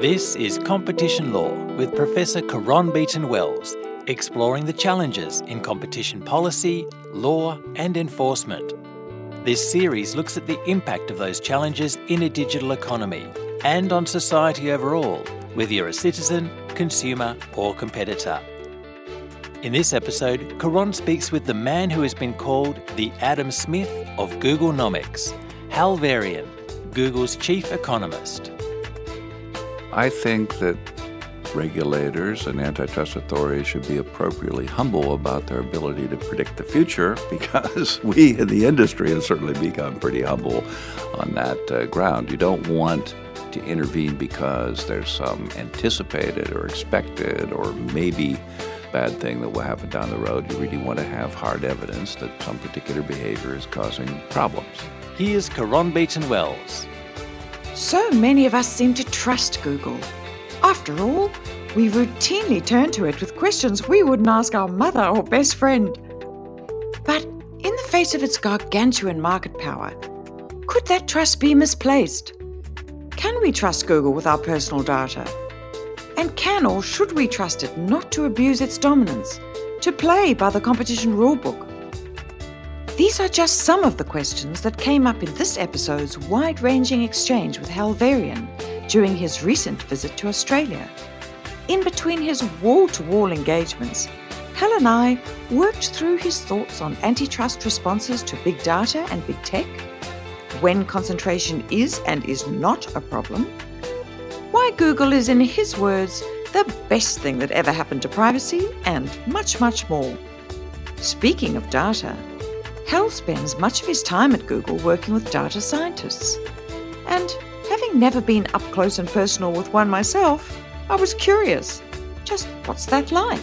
This is Competition Lore with Professor Caron Beaton Wells, exploring the challenges in competition policy, law, and enforcement. This series looks at the impact of those challenges in a digital economy and on society overall, whether you're a citizen, consumer, or competitor. In this episode, Caron speaks with the man who has been called the Adam Smith of Googlenomics, Hal Varian, Google's chief economist. I think that regulators and antitrust authorities should be appropriately humble about their ability to predict the future because we in the industry have certainly become pretty humble on that uh, ground. You don't want to intervene because there's some anticipated or expected or maybe bad thing that will happen down the road. You really want to have hard evidence that some particular behavior is causing problems. Here's Caron Beaton Wells. So many of us seem to trust Google. After all, we routinely turn to it with questions we wouldn't ask our mother or best friend. But in the face of its gargantuan market power, could that trust be misplaced? Can we trust Google with our personal data? And can or should we trust it not to abuse its dominance, to play by the competition rulebook? These are just some of the questions that came up in this episode's wide ranging exchange with Hal Varian during his recent visit to Australia. In between his wall to wall engagements, Hal and I worked through his thoughts on antitrust responses to big data and big tech, when concentration is and is not a problem why Google is, in his words, the best thing that ever happened to privacy, and much, much more. Speaking of data, Hal spends much of his time at Google working with data scientists. And having never been up close and personal with one myself, I was curious. Just what's that like?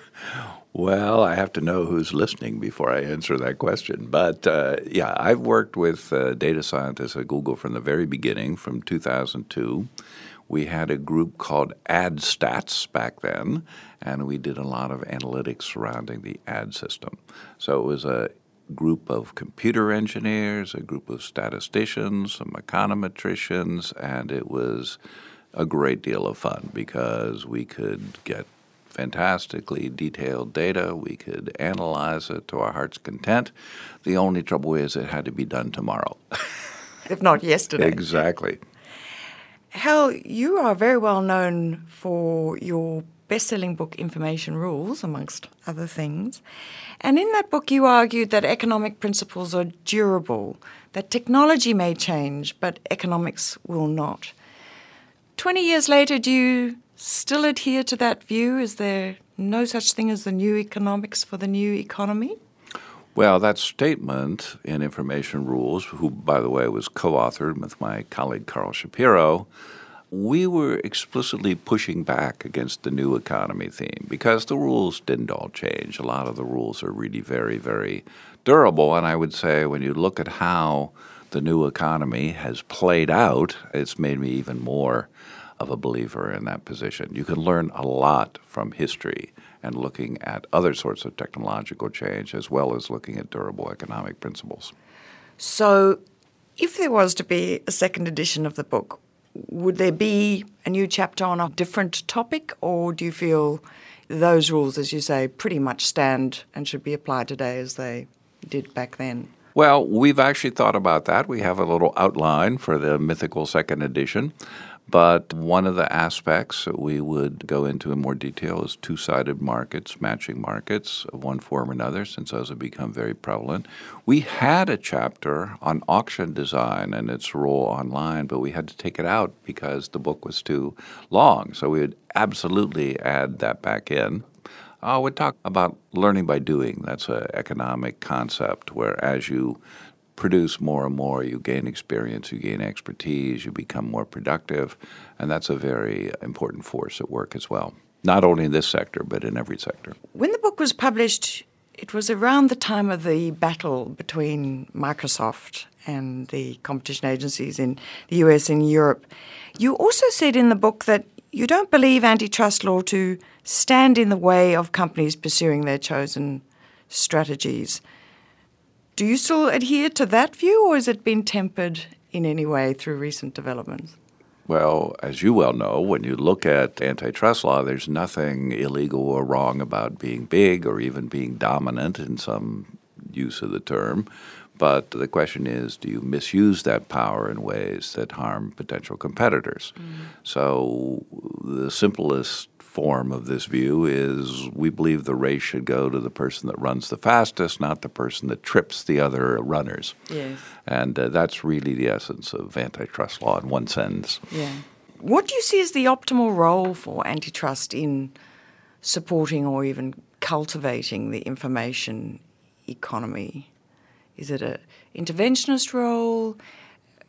Well, I have to know who's listening before I answer that question. But uh, yeah, I've worked with uh, data scientists at Google from the very beginning, from 2002. We had a group called AdStats back then, and we did a lot of analytics surrounding the ad system. So it was a group of computer engineers, a group of statisticians, some econometricians, and it was a great deal of fun because we could get fantastically detailed data. We could analyze it to our heart's content. The only trouble is it had to be done tomorrow. if not yesterday. Exactly. Hal, you are very well known for your best selling book, Information Rules, amongst other things. And in that book, you argued that economic principles are durable, that technology may change, but economics will not. 20 years later, do you still adhere to that view? Is there no such thing as the new economics for the new economy? Well, that statement in Information Rules, who, by the way, was co authored with my colleague Carl Shapiro, we were explicitly pushing back against the new economy theme because the rules didn't all change. A lot of the rules are really very, very durable. And I would say when you look at how the new economy has played out, it's made me even more of a believer in that position. You can learn a lot from history and looking at other sorts of technological change as well as looking at durable economic principles. So, if there was to be a second edition of the book, would there be a new chapter on a different topic, or do you feel those rules, as you say, pretty much stand and should be applied today as they did back then? Well, we've actually thought about that. We have a little outline for the mythical second edition. But one of the aspects that we would go into in more detail is two sided markets, matching markets of one form or another, since those have become very prevalent. We had a chapter on auction design and its role online, but we had to take it out because the book was too long. So we would absolutely add that back in. Uh, I would talk about learning by doing. That's an economic concept where as you produce more and more. You gain experience, you gain expertise, you become more productive, and that's a very important force at work as well. Not only in this sector, but in every sector. When the book was published, it was around the time of the battle between Microsoft and the competition agencies in the US and Europe. You also said in the book that you don't believe antitrust law to stand in the way of companies pursuing their chosen strategies. Do you still adhere to that view, or has it been tempered in any way through recent developments? Well, as you well know, when you look at antitrust law, there's nothing illegal or wrong about being big or even being dominant in some use of the term. But the question is, do you misuse that power in ways that harm potential competitors? Mm. So the simplest form of this view is we believe the race should go to the person that runs the fastest, not the person that trips the other runners. Yes. And uh, that's really the essence of antitrust law in one sense. Yeah. What do you see as the optimal role for antitrust in supporting or even cultivating the information economy? Is it an interventionist role?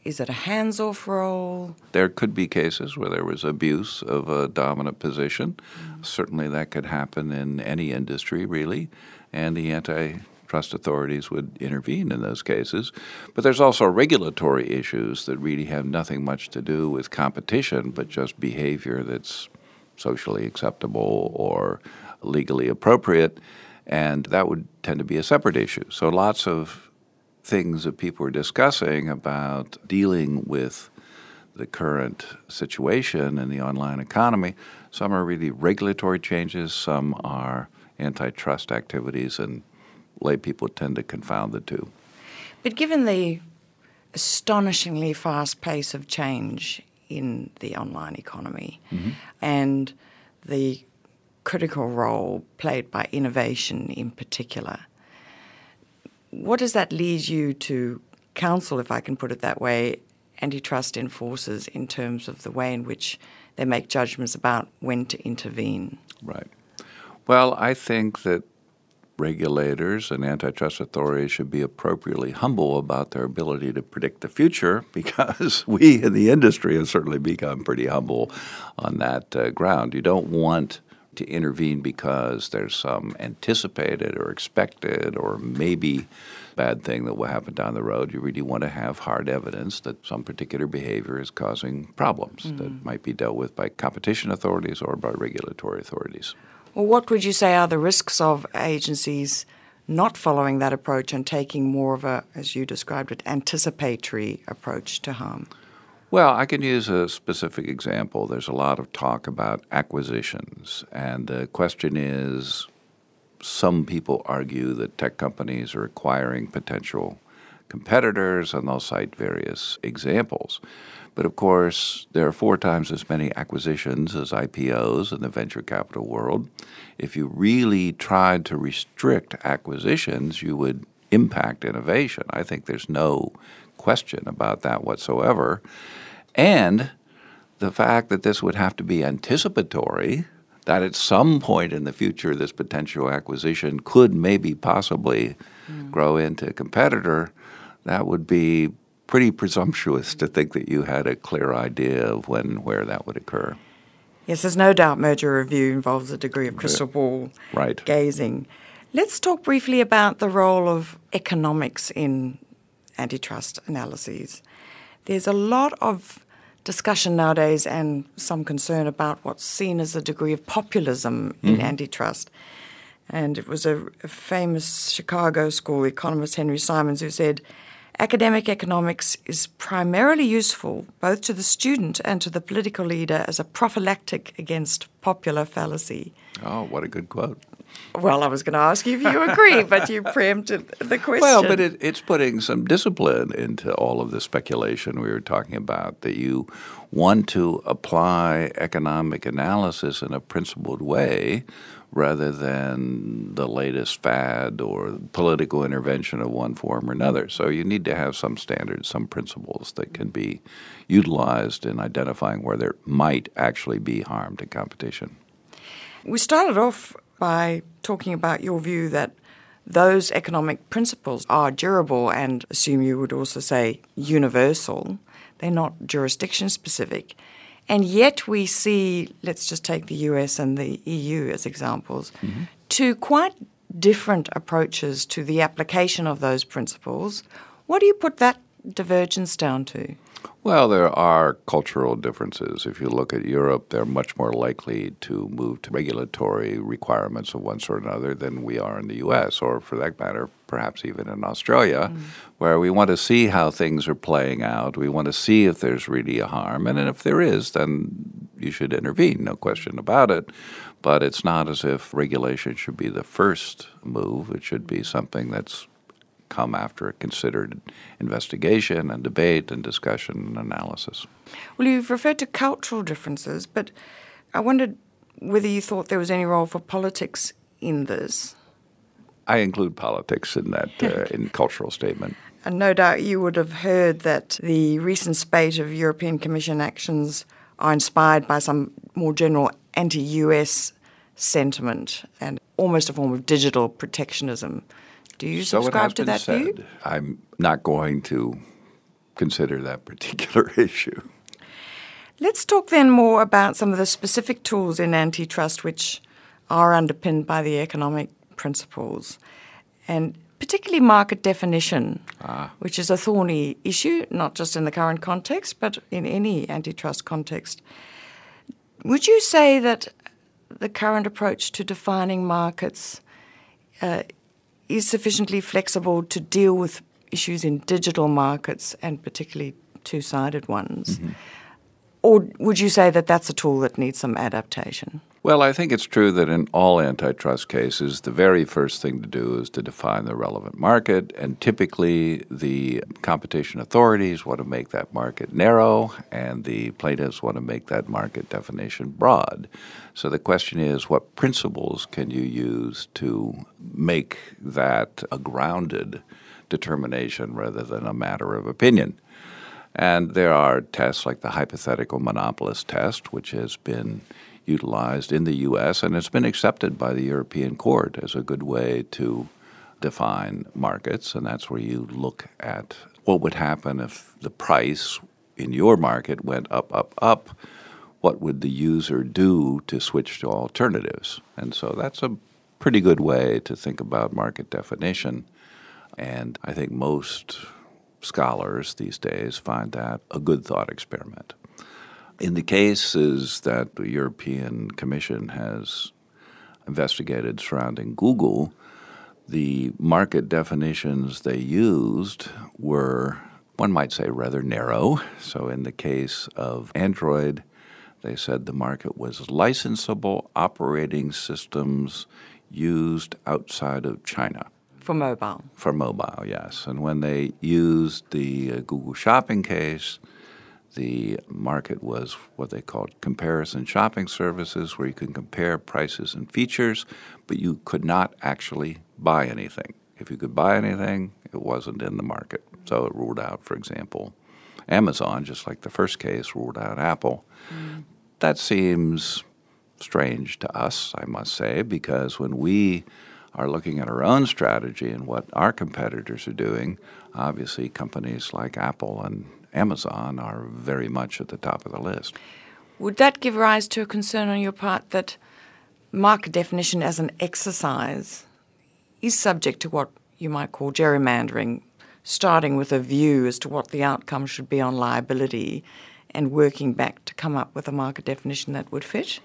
Is it a hands off role? There could be cases where there was abuse of a dominant position. Mm. Certainly that could happen in any industry, really, and the antitrust authorities would intervene in those cases. But there's also regulatory issues that really have nothing much to do with competition, but just behavior that's socially acceptable or legally appropriate, and that would tend to be a separate issue. So lots of things that people are discussing about dealing with the current situation in the online economy. Some are really regulatory changes, some are antitrust activities, and lay people tend to confound the two. But given the astonishingly fast pace of change in the online economy mm-hmm. and the critical role played by innovation in particular, what does that lead you to counsel, if I can put it that way, antitrust enforcers in terms of the way in which they make judgments about when to intervene? Right. Well, I think that regulators and antitrust authorities should be appropriately humble about their ability to predict the future because we in the industry have certainly become pretty humble on that uh, ground. You don't want to intervene because there's some anticipated or expected or maybe bad thing that will happen down the road. You really want to have hard evidence that some particular behavior is causing problems mm-hmm. that might be dealt with by competition authorities or by regulatory authorities. Well, what would you say are the risks of agencies not following that approach and taking more of a, as you described it, anticipatory approach to harm? Well, I can use a specific example. There's a lot of talk about acquisitions, and the question is some people argue that tech companies are acquiring potential competitors, and they'll cite various examples. But of course, there are four times as many acquisitions as IPOs in the venture capital world. If you really tried to restrict acquisitions, you would impact innovation. I think there's no question about that whatsoever. And the fact that this would have to be anticipatory, that at some point in the future this potential acquisition could maybe possibly mm. grow into a competitor, that would be pretty presumptuous to think that you had a clear idea of when and where that would occur. Yes, there's no doubt merger review involves a degree of crystal ball right. gazing. Let's talk briefly about the role of economics in antitrust analyses. There's a lot of discussion nowadays and some concern about what's seen as a degree of populism in mm-hmm. antitrust. And it was a, a, famous Chicago school economist, Henry Simons, who said academic economics is primarily useful both to the student and to the political leader as a prophylactic against popular fallacy. Oh, what a good quote. Well, I was going to ask you if you agree, but you preempted the question. Well, but it, it's putting some discipline into all of the speculation we were talking about that you want to apply economic analysis in a principled way rather than the latest fad or political intervention of one form or another. So you need to have some standards, some principles that can be utilized in identifying where there might actually be harm to competition. We started off by talking about your view that those economic principles are durable and assume you would also say universal. They're not jurisdiction specific. And yet we see, let's just take the US and the EU as examples, mm-hmm. two quite different approaches to the application of those principles. What do you put that divergence down to? Well, there are cultural differences. If you look at Europe, they're much more likely to move to regulatory requirements of one sort or another than we are in the U.S., or for that matter, perhaps even in Australia, mm. where we want to see how things are playing out. We want to see if there's really a harm. And if there is, then you should intervene, no question about it. But it's not as if regulation should be the first move. It should be something that's come after a considered investigation and debate and discussion and analysis. Well, you've referred to cultural differences, but I wondered whether you thought there was any role for politics in this. I include politics in that uh, in cultural statement. And no doubt you would have heard that the recent spate of European Commission actions are inspired by some more general anti US sentiment and almost a form of digital protectionism. Do you so subscribe to that said. view? I'm not going to consider that particular issue. Let's talk then more about some of the specific tools in antitrust which are underpinned by the economic principles, and particularly market definition, ah. which is a thorny issue, not just in the current context, but in any antitrust context. Would you say that the current approach to defining markets uh, is sufficiently flexible to deal with issues in digital markets and particularly two sided ones? Mm-hmm. Or would you say that that's a tool that needs some adaptation? Well, I think it's true that in all antitrust cases, the very first thing to do is to define the relevant market. And typically, the competition authorities want to make that market narrow, and the plaintiffs want to make that market definition broad. So the question is what principles can you use to make that a grounded determination rather than a matter of opinion? And there are tests like the hypothetical monopolist test, which has been utilized in the U.S., and it's been accepted by the European Court as a good way to define markets. And that's where you look at what would happen if the price in your market went up, up, up. What would the user do to switch to alternatives? And so that's a pretty good way to think about market definition. And I think most scholars these days find that a good thought experiment. In the cases that the European Commission has investigated surrounding Google, the market definitions they used were, one might say, rather narrow. So, in the case of Android, they said the market was licensable operating systems used outside of China. For mobile. For mobile, yes. And when they used the uh, Google Shopping case, the market was what they called comparison shopping services, where you can compare prices and features, but you could not actually buy anything. If you could buy anything, it wasn't in the market. So it ruled out, for example, Amazon, just like the first case ruled out Apple. Mm. That seems strange to us, I must say, because when we are looking at our own strategy and what our competitors are doing, obviously companies like Apple and Amazon are very much at the top of the list. Would that give rise to a concern on your part that market definition as an exercise is subject to what you might call gerrymandering, starting with a view as to what the outcome should be on liability and working back to come up with a market definition that would fit?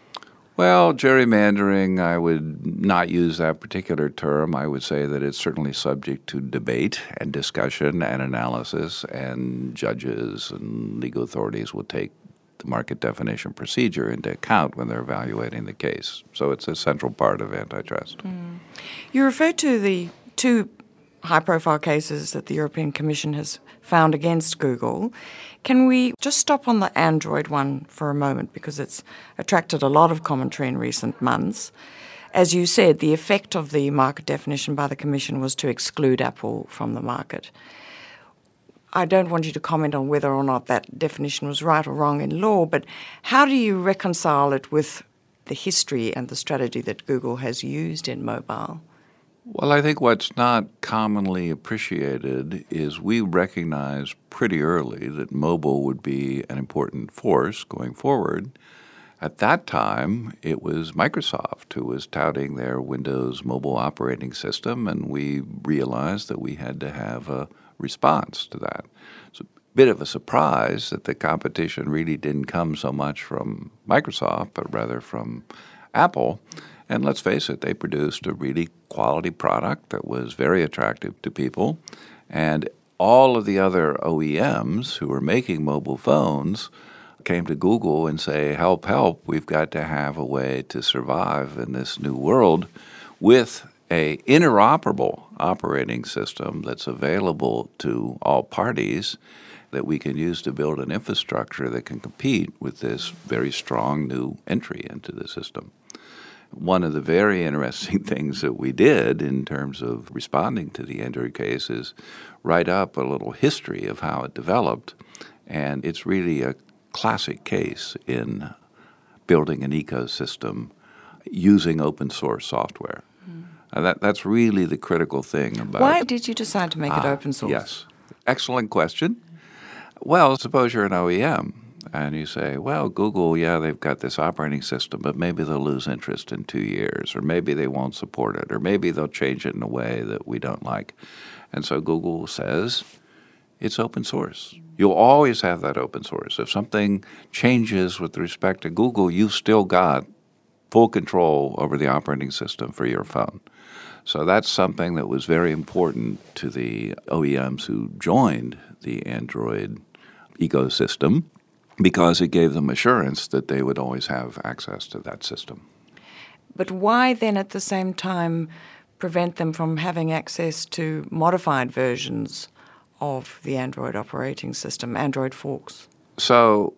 Well, gerrymandering, I would not use that particular term. I would say that it's certainly subject to debate and discussion and analysis, and judges and legal authorities will take the market definition procedure into account when they're evaluating the case. So it's a central part of antitrust. Mm. You referred to the two high profile cases that the European Commission has found against Google. Can we just stop on the Android one for a moment because it's attracted a lot of commentary in recent months? As you said, the effect of the market definition by the Commission was to exclude Apple from the market. I don't want you to comment on whether or not that definition was right or wrong in law, but how do you reconcile it with the history and the strategy that Google has used in mobile? Well, I think what's not commonly appreciated is we recognized pretty early that mobile would be an important force going forward. At that time, it was Microsoft who was touting their Windows mobile operating system, and we realized that we had to have a response to that. It's a bit of a surprise that the competition really didn't come so much from Microsoft, but rather from Apple. And let's face it, they produced a really quality product that was very attractive to people. And all of the other OEMs who were making mobile phones came to Google and say, "Help, help, we've got to have a way to survive in this new world with a interoperable operating system that's available to all parties that we can use to build an infrastructure that can compete with this very strong new entry into the system." One of the very interesting things that we did in terms of responding to the Android case is write up a little history of how it developed. And it's really a classic case in building an ecosystem using open source software. Mm. that, that's really the critical thing about Why did you decide to make ah, it open source? Yes. Excellent question. Well, suppose you're an OEM and you say, well, Google, yeah, they've got this operating system, but maybe they'll lose interest in two years, or maybe they won't support it, or maybe they'll change it in a way that we don't like. And so Google says it's open source. You'll always have that open source. If something changes with respect to Google, you've still got full control over the operating system for your phone. So that's something that was very important to the OEMs who joined the Android ecosystem because it gave them assurance that they would always have access to that system. But why then at the same time prevent them from having access to modified versions of the Android operating system, Android forks? So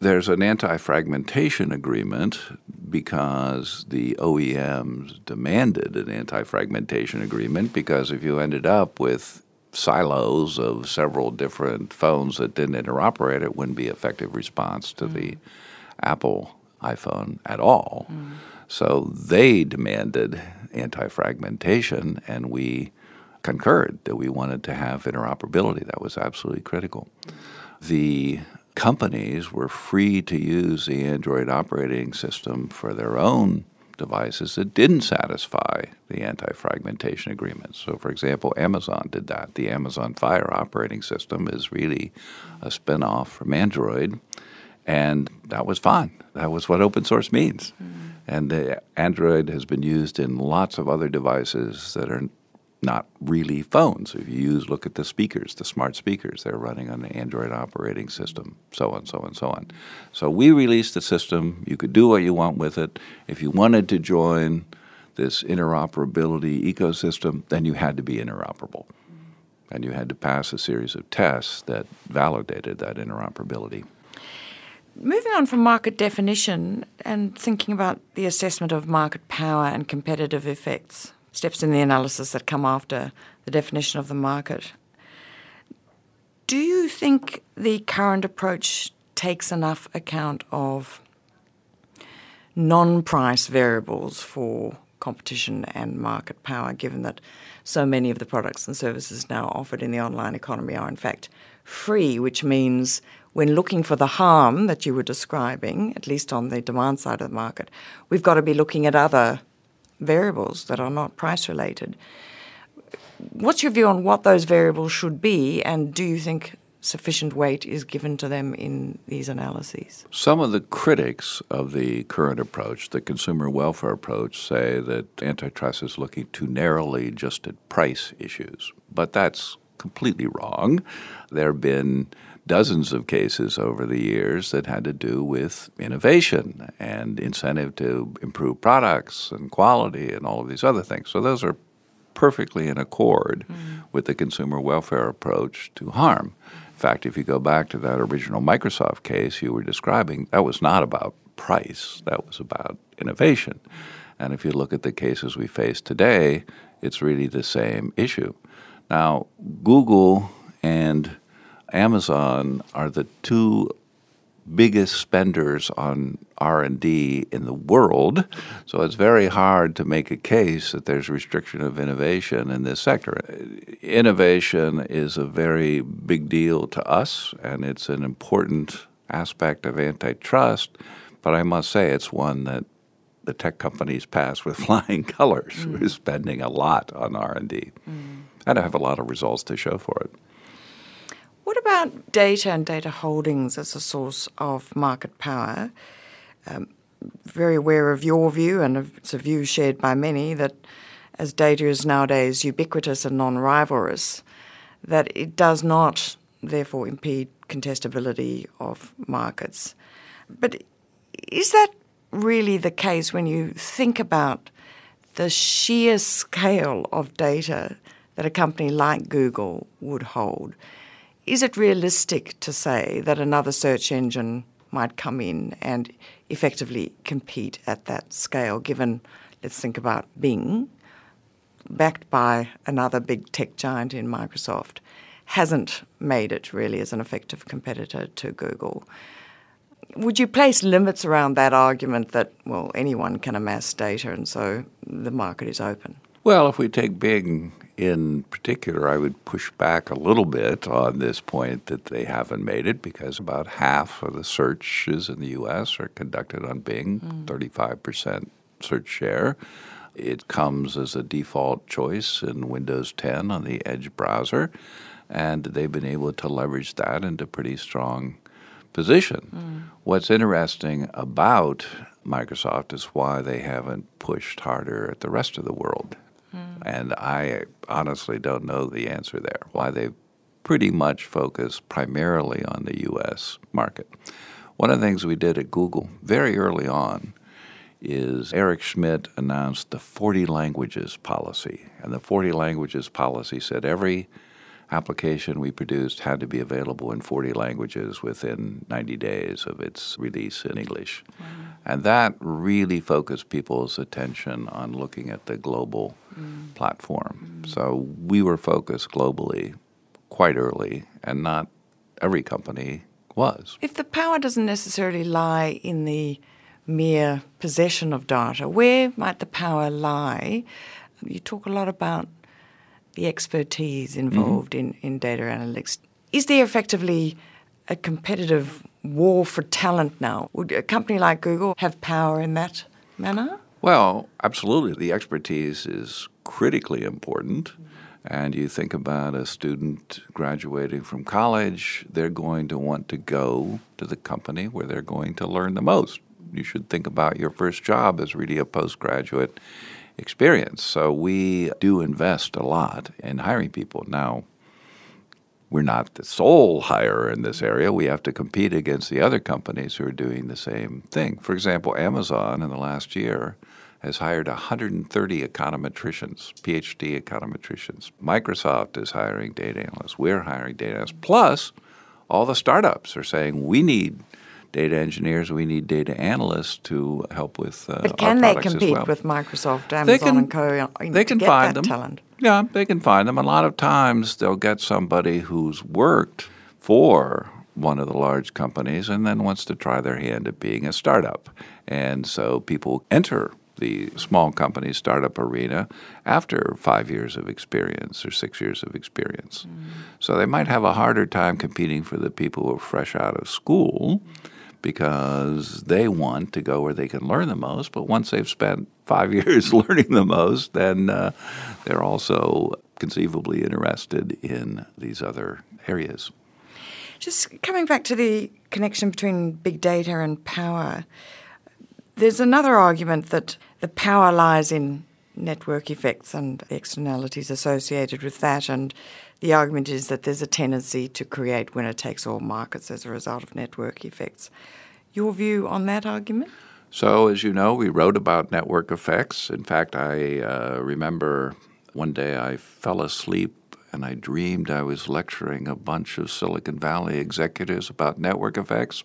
there's an anti fragmentation agreement because the OEMs demanded an anti fragmentation agreement because if you ended up with silos of several different phones that didn't interoperate, it wouldn't be effective response to mm. the Apple iPhone at all. Mm. So they demanded anti fragmentation, and we concurred that we wanted to have interoperability. That was absolutely critical. The companies were free to use the Android operating system for their own devices that didn't satisfy the anti fragmentation agreement. So, for example, Amazon did that. The Amazon Fire operating system is really a spin off from Android, and that was fine. That was what open source means. Mm-hmm. And Android has been used in lots of other devices that are not really phones. If you use, look at the speakers, the smart speakers, they're running on the Android operating system, so on, so on, so on. So we released the system. You could do what you want with it. If you wanted to join this interoperability ecosystem, then you had to be interoperable. And you had to pass a series of tests that validated that interoperability. Moving on from market definition and thinking about the assessment of market power and competitive effects steps in the analysis that come after the definition of the market. Do you think the current approach takes enough account of non price variables for competition and market power, given that so many of the products and services now offered in the online economy are in fact free, which means when looking for the harm that you were describing, at least on the demand side of the market, we've got to be looking at other variables that are not price related. What's your view on what those variables should be, and do you think sufficient weight is given to them in these analyses? Some of the critics of the current approach, the consumer welfare approach, say that antitrust is looking too narrowly just at price issues. But that's completely wrong. There have been dozens of cases over the years that had to do with innovation and incentive to improve products and quality and all of these other things. So those are perfectly in accord mm. with the consumer welfare approach to harm. In fact, if you go back to that original Microsoft case you were describing, that was not about price, that was about innovation. And if you look at the cases we face today, it's really the same issue. Now, Google and Amazon are the two biggest spenders on R&D in the world. So it's very hard to make a case that there's restriction of innovation in this sector. Innovation is a very big deal to us and it's an important aspect of antitrust But I must say, it's one that the tech companies pass with flying colors. Mm. We're spending a lot on R&D. Mm. And I have a lot of results to show for it. What about data and data holdings as a source of market power? Um, very aware of your view, and it's a view shared by many, that as data is nowadays ubiquitous and non rivalrous, that it does not therefore impede contestability of markets. But is that really the case when you think about the sheer scale of data that a company like Google would hold? Is it realistic to say that another search engine might come in and effectively compete at that scale, given, let's think about Bing, backed by another big tech giant in Microsoft, hasn't made it really as an effective competitor to Google. Would you place limits around that argument that, well, anyone can amass data and so the market is open? Well, if we take Bing in particular, I would push back a little bit on this point that they haven't made it because about half of the searches in the U.S. are conducted on Bing, mm. 35% search share. It comes as a default choice in Windows 10 on the Edge browser, and they've been able to leverage that into a pretty strong position. Mm. What's interesting about Microsoft is why they haven't pushed harder at the rest of the world. And I honestly don't know the answer there, why they've pretty much focused primarily on the U.S. market. One of the things we did at Google very early on is Eric Schmidt announced the 40 languages policy. And the 40 languages policy said every application we produced had to be available in 40 languages within 90 days of its release in English. Mm. And that really focused people's attention on looking at the global mm. platform. Mm. So we were focused globally quite early, and not every company was. If the power doesn't necessarily lie in the mere possession of data, where might the power lie? You talk a lot about the expertise involved mm-hmm. in, in data analytics. Is there effectively a competitive war for talent now? Would a company like Google have power in that manner? Well, absolutely. The expertise is critically important. And you think about a student graduating from college, they're going to want to go to the company where they're going to learn the most. You should think about your first job as really a postgraduate experience. So we do invest a lot in hiring people. Now, we're not the sole hirer in this area. We have to compete against the other companies who are doing the same thing. For example, Amazon in the last year has hired 130 econometricians, PhD econometricians. Microsoft is hiring data analysts. We're hiring data analysts. Plus, all the startups are saying we need data engineers, we need data analysts to help with. Uh, but can they compete well. with Microsoft, Amazon, can, and Co. They can find them. Talent? Yeah, they can find them. A lot of times they'll get somebody who's worked for one of the large companies and then wants to try their hand at being a startup. And so people enter the small company startup arena after five years of experience or six years of experience. Mm. So they might have a harder time competing for the people who are fresh out of school. Because they want to go where they can learn the most. But once they've spent five years learning the most, then uh, they're also conceivably interested in these other areas. Just coming back to the connection between big data and power, there's another argument that the power lies in network effects and externalities associated with that. And the argument is that there's a tendency to create winner takes all markets as a result of network effects. Your view on that argument? So, as you know, we wrote about network effects. In fact, I uh, remember one day I fell asleep and I dreamed I was lecturing a bunch of Silicon Valley executives about network effects.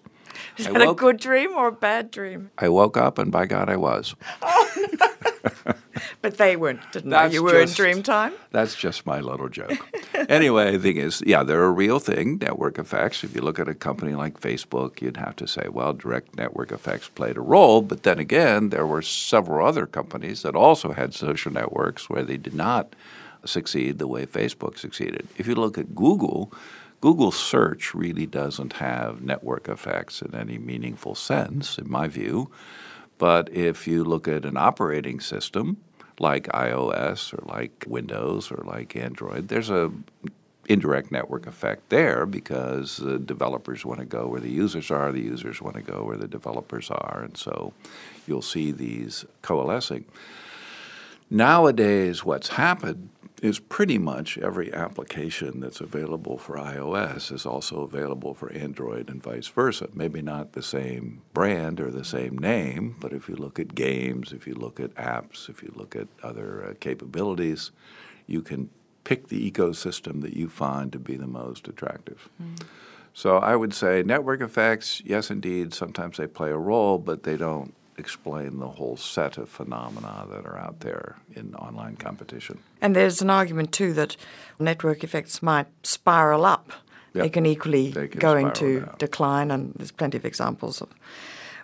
Is that woke, a good dream or a bad dream? I woke up and by God, I was. Oh, no. but they weren't, didn't that's they? You were just, in dream time? That's just my little joke. anyway, the thing is, yeah, they're a real thing, network effects. If you look at a company like Facebook, you'd have to say, well, direct network effects played a role. But then again, there were several other companies that also had social networks where they did not succeed the way Facebook succeeded. If you look at Google, Google search really doesn't have network effects in any meaningful sense, in my view. But if you look at an operating system like iOS or like Windows or like Android, there's a indirect network effect there because the developers want to go where the users are, the users want to go where the developers are, and so you'll see these coalescing. Nowadays, what's happened is pretty much every application that's available for iOS is also available for Android and vice versa. Maybe not the same brand or the same name, but if you look at games, if you look at apps, if you look at other uh, capabilities, you can pick the ecosystem that you find to be the most attractive. Mm. So I would say network effects, yes, indeed, sometimes they play a role, but they don't explain the whole set of phenomena that are out there in online competition. And there's an argument too that network effects might spiral up. Yep. They can equally they can go into down. decline, and there's plenty of examples of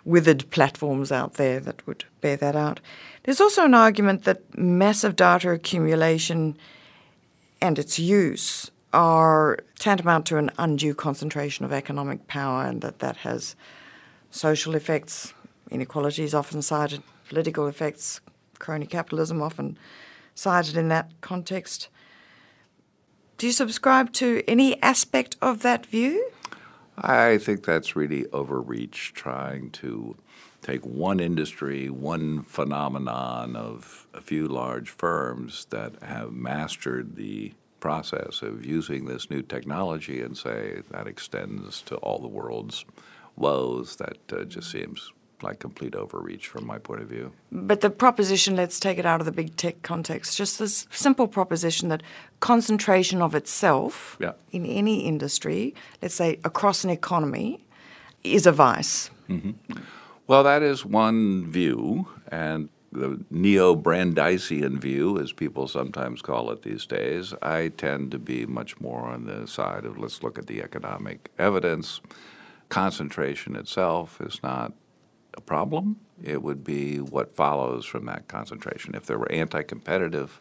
withered platforms out there that would bear that out. There's also an argument that massive data accumulation and its use are tantamount to an undue concentration of economic power, and that that has social effects, Inequality is often cited, political effects, crony capitalism often cited in that context. Do you subscribe to any aspect of that view? I think that's really overreach, trying to take one industry, one phenomenon of a few large firms that have mastered the process of using this new technology and say that extends to all the world's woes. That uh, just seems like complete overreach from my point of view. But the proposition, let's take it out of the big tech context, just this simple proposition that concentration of itself yeah. in any industry, let's say across an economy, is a vice. Mm-hmm. Well, that is one view, and the neo Brandeisian view, as people sometimes call it these days, I tend to be much more on the side of let's look at the economic evidence. Concentration itself is not a problem. It would be what follows from that concentration. If there were anti competitive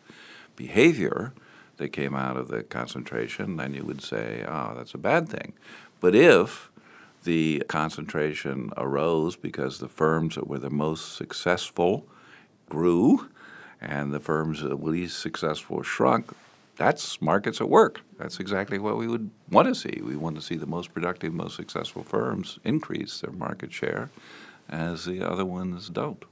behavior that came out of the concentration, then you would say, oh, that's a bad thing. But if the concentration arose because the firms that were the most successful grew and the firms that were least successful shrunk, that's markets at work. That's exactly what we would want to see. We want to see the most productive, most successful firms increase their market share as the other ones don't.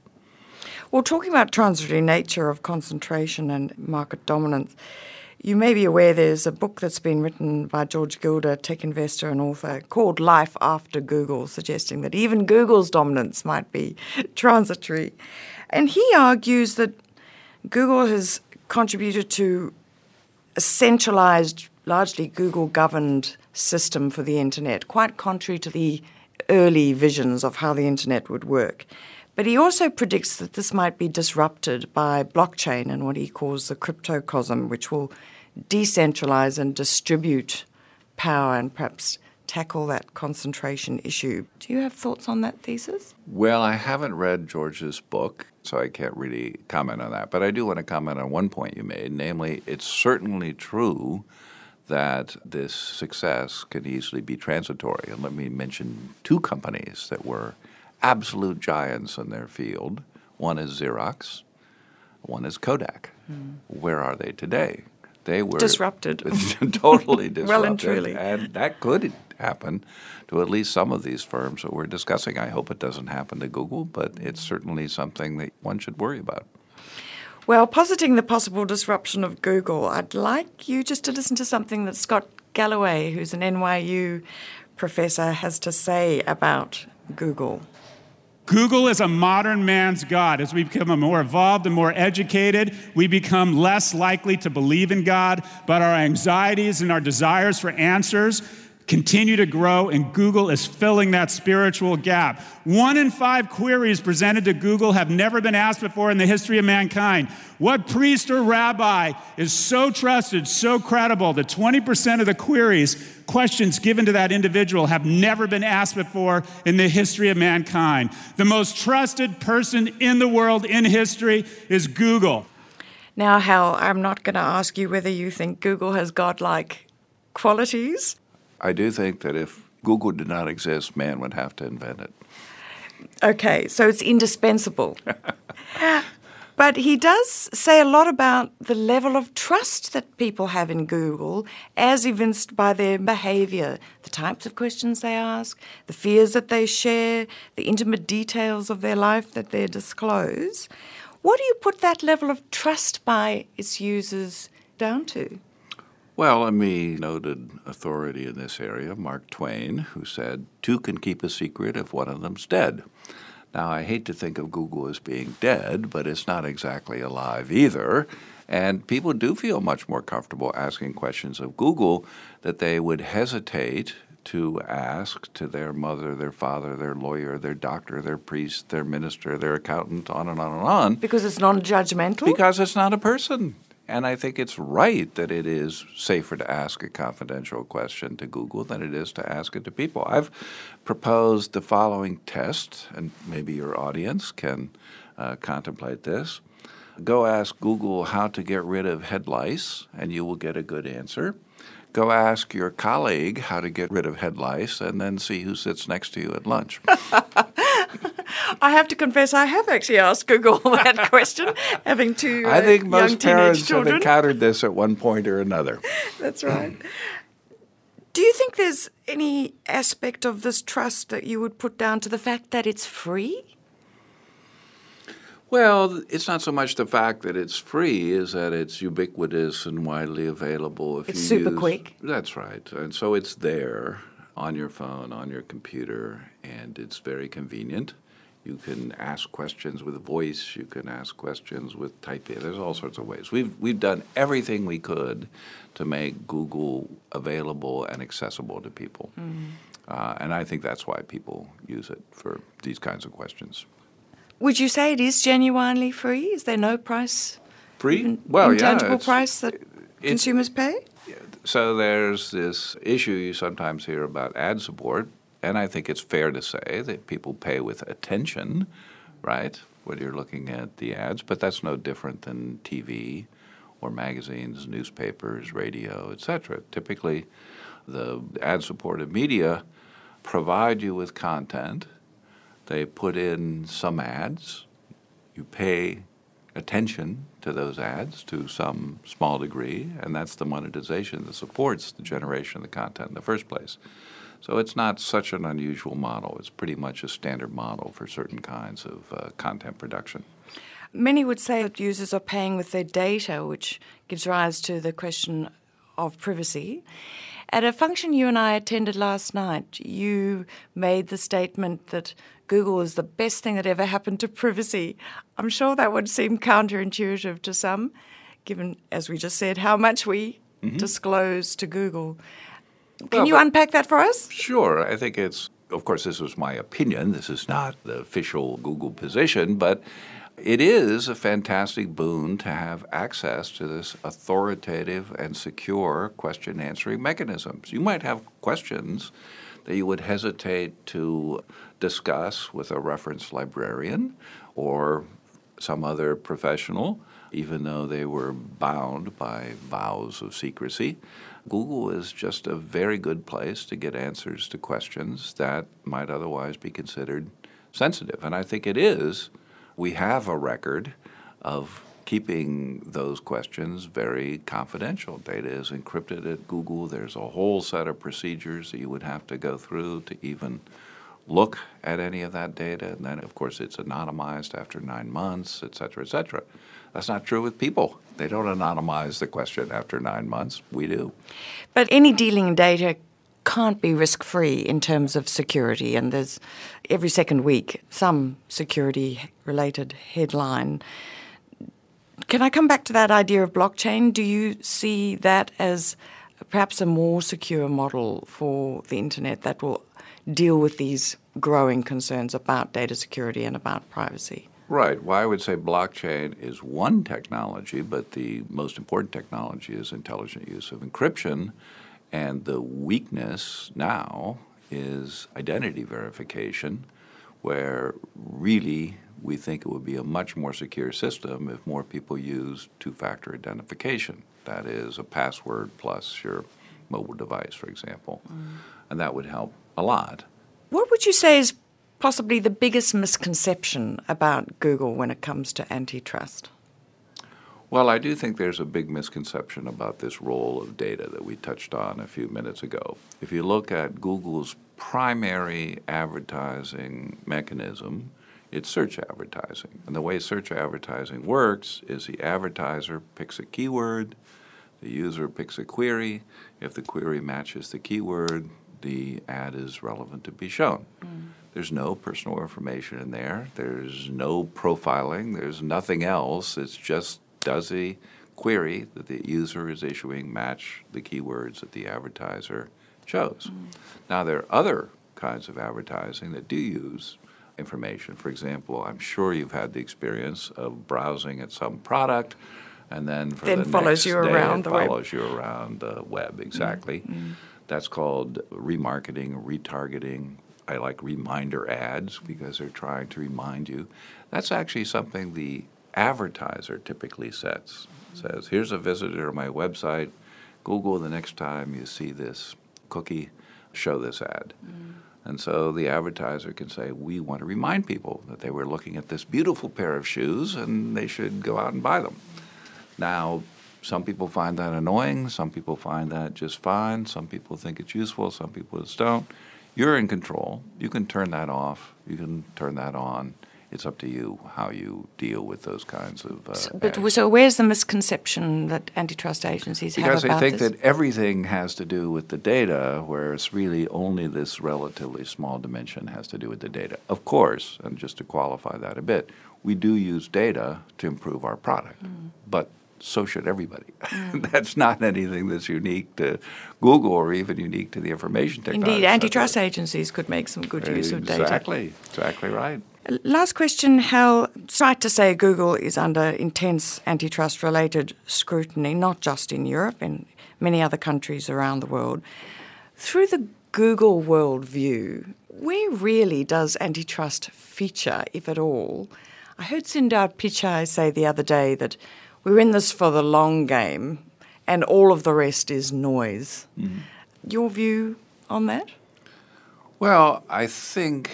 Well, talking about transitory nature of concentration and market dominance, you may be aware there's a book that's been written by George Gilder, tech investor and author, called Life After Google, suggesting that even Google's dominance might be transitory. And he argues that Google has contributed to a centralized, largely Google governed system for the internet, quite contrary to the early visions of how the internet would work. But he also predicts that this might be disrupted by blockchain and what he calls the cryptocosm, which will decentralize and distribute power and perhaps tackle that concentration issue. Do you have thoughts on that thesis? Well, I haven't read George's book, so I can't really comment on that. But I do want to comment on one point you made, namely, it's certainly true that this success can easily be transitory. And let me mention two companies that were absolute giants in their field. One is Xerox, one is Kodak. Mm. Where are they today? They were disrupted, totally disrupted. well and truly, and that could happen to at least some of these firms that we're discussing. I hope it doesn't happen to Google, but it's certainly something that one should worry about. Well, positing the possible disruption of Google, I'd like you just to listen to something that Scott Galloway, who's an NYU professor, has to say about Google. Google is a modern man's God. As we become more evolved and more educated, we become less likely to believe in God, but our anxieties and our desires for answers continue to grow, and Google is filling that spiritual gap. One in five queries presented to Google have never been asked before in the history of mankind. What priest or rabbi is so trusted, so credible that 20% of the queries, questions given to that individual, have never been asked before in the history of mankind? The most trusted person in the world in history is Google. Now, Hal, I'm not going to ask you whether you think Google has godlike qualities I do think that if Google did not exist, man would have to invent it. Okay, so it's indispensable. but he does say a lot about the level of trust that people have in Google as evinced by their behavior, the types of questions they ask, the fears that they share, the intimate details of their life that they disclose. What do you put that level of trust by its users down to? Well, a me noted authority in this area, Mark Twain, who said, Two can keep a secret if one of them's dead. Now, I hate to think of Google as being dead, but it's not exactly alive either. And people do feel much more comfortable asking questions of Google that they would hesitate to ask to their mother, their father, their lawyer, their doctor, their priest, their minister, their accountant, on and on and on. Because it's non judgmental? Because it's not a person. And I think it's right that it is safer to ask a confidential question to Google than it is to ask it to people. I've proposed the following test, and maybe your audience can uh, contemplate this. Go ask Google how to get rid of head lice, and you will get a good answer. Go ask your colleague how to get rid of head lice, and then see who sits next to you at lunch. I have to confess, I have actually asked Google that question, having two. Uh, I think most young parents children. have encountered this at one point or another. That's right. Do you think there's any aspect of this trust that you would put down to the fact that it's free? Well, it's not so much the fact that it's free, is that it's ubiquitous and widely available. If It's you super use, quick. That's right, and so it's there on your phone, on your computer, and it's very convenient. You can ask questions with voice. You can ask questions with typing. There's all sorts of ways. We've we've done everything we could to make Google available and accessible to people, uh, and I think that's why people use it for these kinds of questions. Would you say it is genuinely free? Is there no price, Free? even well, yeah, intangible it's- price that consumers pay? So there's this issue you sometimes hear about ad support, and I think it's fair to say that people pay with attention, right, when you're looking at the ads, but that's no different than TV or magazines, newspapers, radio, etc. Typically, the ad supported media provide you with content. They put in some ads. You pay attention to those ads to some small degree, and that's the monetization that supports the generation of the content in the first place. So it's not such an unusual model. It's pretty much a standard model for certain kinds of uh, content production. Many would say that users are paying with their data, which gives rise to the question of privacy. At a function you and I attended last night, you made the statement that Google is the best thing that ever happened to privacy. I'm sure that would seem counterintuitive to some, given, as we just said, how much we disclose to Google. Can Well, you but- unpack that for us? Sure, I think it's, of course, this was my opinion. This is not the official Google position, but it is a fantastic boon to have access to this authoritative and secure question answering mechanisms. You might have questions that you would hesitate to discuss with a reference librarian or some other professional, even though they were bound by vows of secrecy. Google is just a very good place to get answers to questions that might otherwise be considered sensitive. And I think it is. We have a record of keeping those questions very confidential. Data is encrypted at Google. There's a whole set of procedures that you would have to go through to even look at any of that data. And then, of course, it's anonymized after nine months, et cetera, et cetera. That's not true with people. They don't anonymize the question after nine months. We do. But any dealing in data can't be risk free in terms of security, and there's every second week some security related headline. Can I come back to that idea of blockchain? Do you see that as perhaps a more secure model for the internet that will deal with these growing concerns about data security and about privacy? Right. Well, I would say blockchain is one technology, but the most important technology is intelligent use of encryption. And the weakness now is identity verification, where really we think it would be a much more secure system if more people use two factor identification. That is a password plus your mobile device, for example. Mm. And that would help a lot. What would you say is possibly the biggest misconception about Google when it comes to antitrust? Well, I do think there's a big misconception about this role of data that we touched on a few minutes ago. If you look at Google's primary advertising mechanism, it's search advertising. And the way search advertising works is the advertiser picks a keyword, the user picks a query. If the query matches the keyword, the ad is relevant to be shown. Mm. There's no personal information in there. There's no profiling. There's nothing else. It's just does the query that the user is issuing match the keywords that the advertiser chose? Mm. Now, there are other kinds of advertising that do use information. For example, I'm sure you've had the experience of browsing at some product and then for then the follows next you day around it the follows web. you around the web exactly. Mm-hmm. That's called remarketing, retargeting. I like reminder ads because they're trying to remind you. That's actually something the advertiser typically sets. Says, here's a visitor to my website. Google the next time you see this cookie, show this ad. Mm. And so the advertiser can say, we want to remind people that they were looking at this beautiful pair of shoes and they should go out and buy them. Now, some people find that annoying, some people find that just fine, some people think it's useful, some people just don't. You're in control. You can turn that off, you can turn that on it's up to you how you deal with those kinds of. Uh, so, but so where's the misconception that antitrust agencies because have about this? Because they think that everything has to do with the data, whereas really only this relatively small dimension has to do with the data. Of course, and just to qualify that a bit, we do use data to improve our product, mm. but so should everybody. Mm. that's not anything that's unique to Google or even unique to the information technology. Indeed, antitrust agencies could make some good use exactly, of data. Exactly, exactly right. Last question, Hal. It's right to say Google is under intense antitrust related scrutiny, not just in Europe, in many other countries around the world. Through the Google worldview, where really does antitrust feature, if at all? I heard Sundar Pichai say the other day that we're in this for the long game and all of the rest is noise. Mm. Your view on that? Well, I think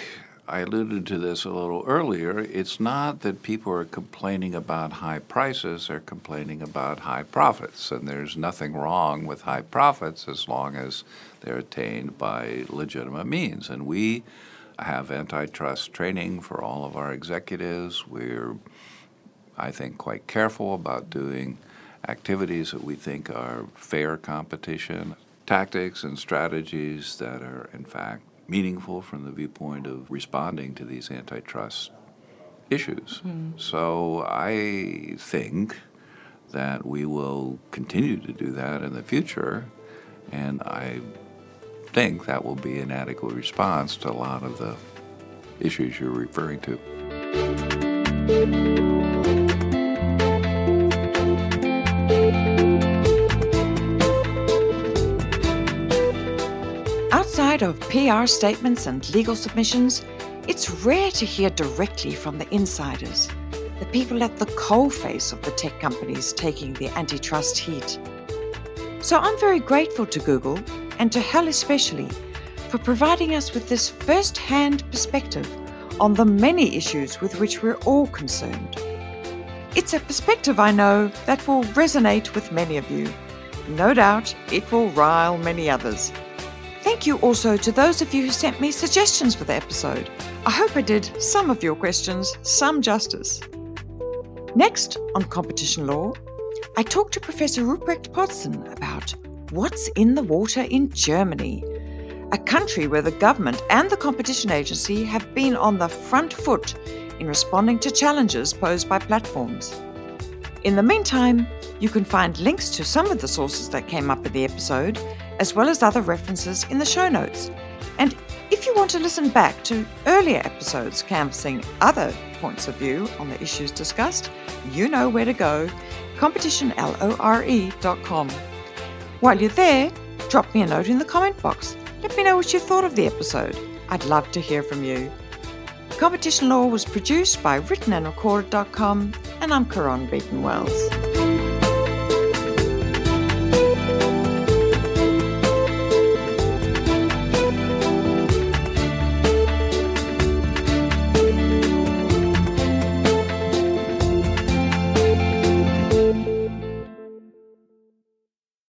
I alluded to this a little earlier. It's not that people are complaining about high prices, they're complaining about high profits. And there's nothing wrong with high profits as long as they're attained by legitimate means. And we have antitrust training for all of our executives. We're, I think, quite careful about doing activities that we think are fair competition, tactics and strategies that are, in fact, meaningful from the viewpoint of responding to these antitrust issues. Mm. So I think that we will continue to do that in the future, and I think that will be an adequate response to a lot of the issues you're referring to. Of PR statements and legal submissions, it's rare to hear directly from the insiders, the people at the coalface of the tech companies taking the antitrust heat. So I'm very grateful to Google, and to Hal especially, for providing us with this first hand perspective on the many issues with which we're all concerned. It's a perspective I know that will resonate with many of you. No doubt it will rile many others. Thank you also to those of you who sent me suggestions for the episode. I hope I did some of your questions some justice. Next, on Competition Lore, I talked to Professor Rupprecht Podszun about what's in the water in Germany, a country where the government and the competition agency have been on the front foot in responding to challenges posed by platforms. In the meantime, you can find links to some of the sources that came up in the episode as well as other references in the show notes. And if you want to listen back to earlier episodes canvassing other points of view on the issues discussed, you know where to go competitionlore.com. While you're there, drop me a note in the comment box. Let me know what you thought of the episode. I'd love to hear from you. Competition Lore was produced by writtenandrecorded.com, and I'm Caron Beaton Wells.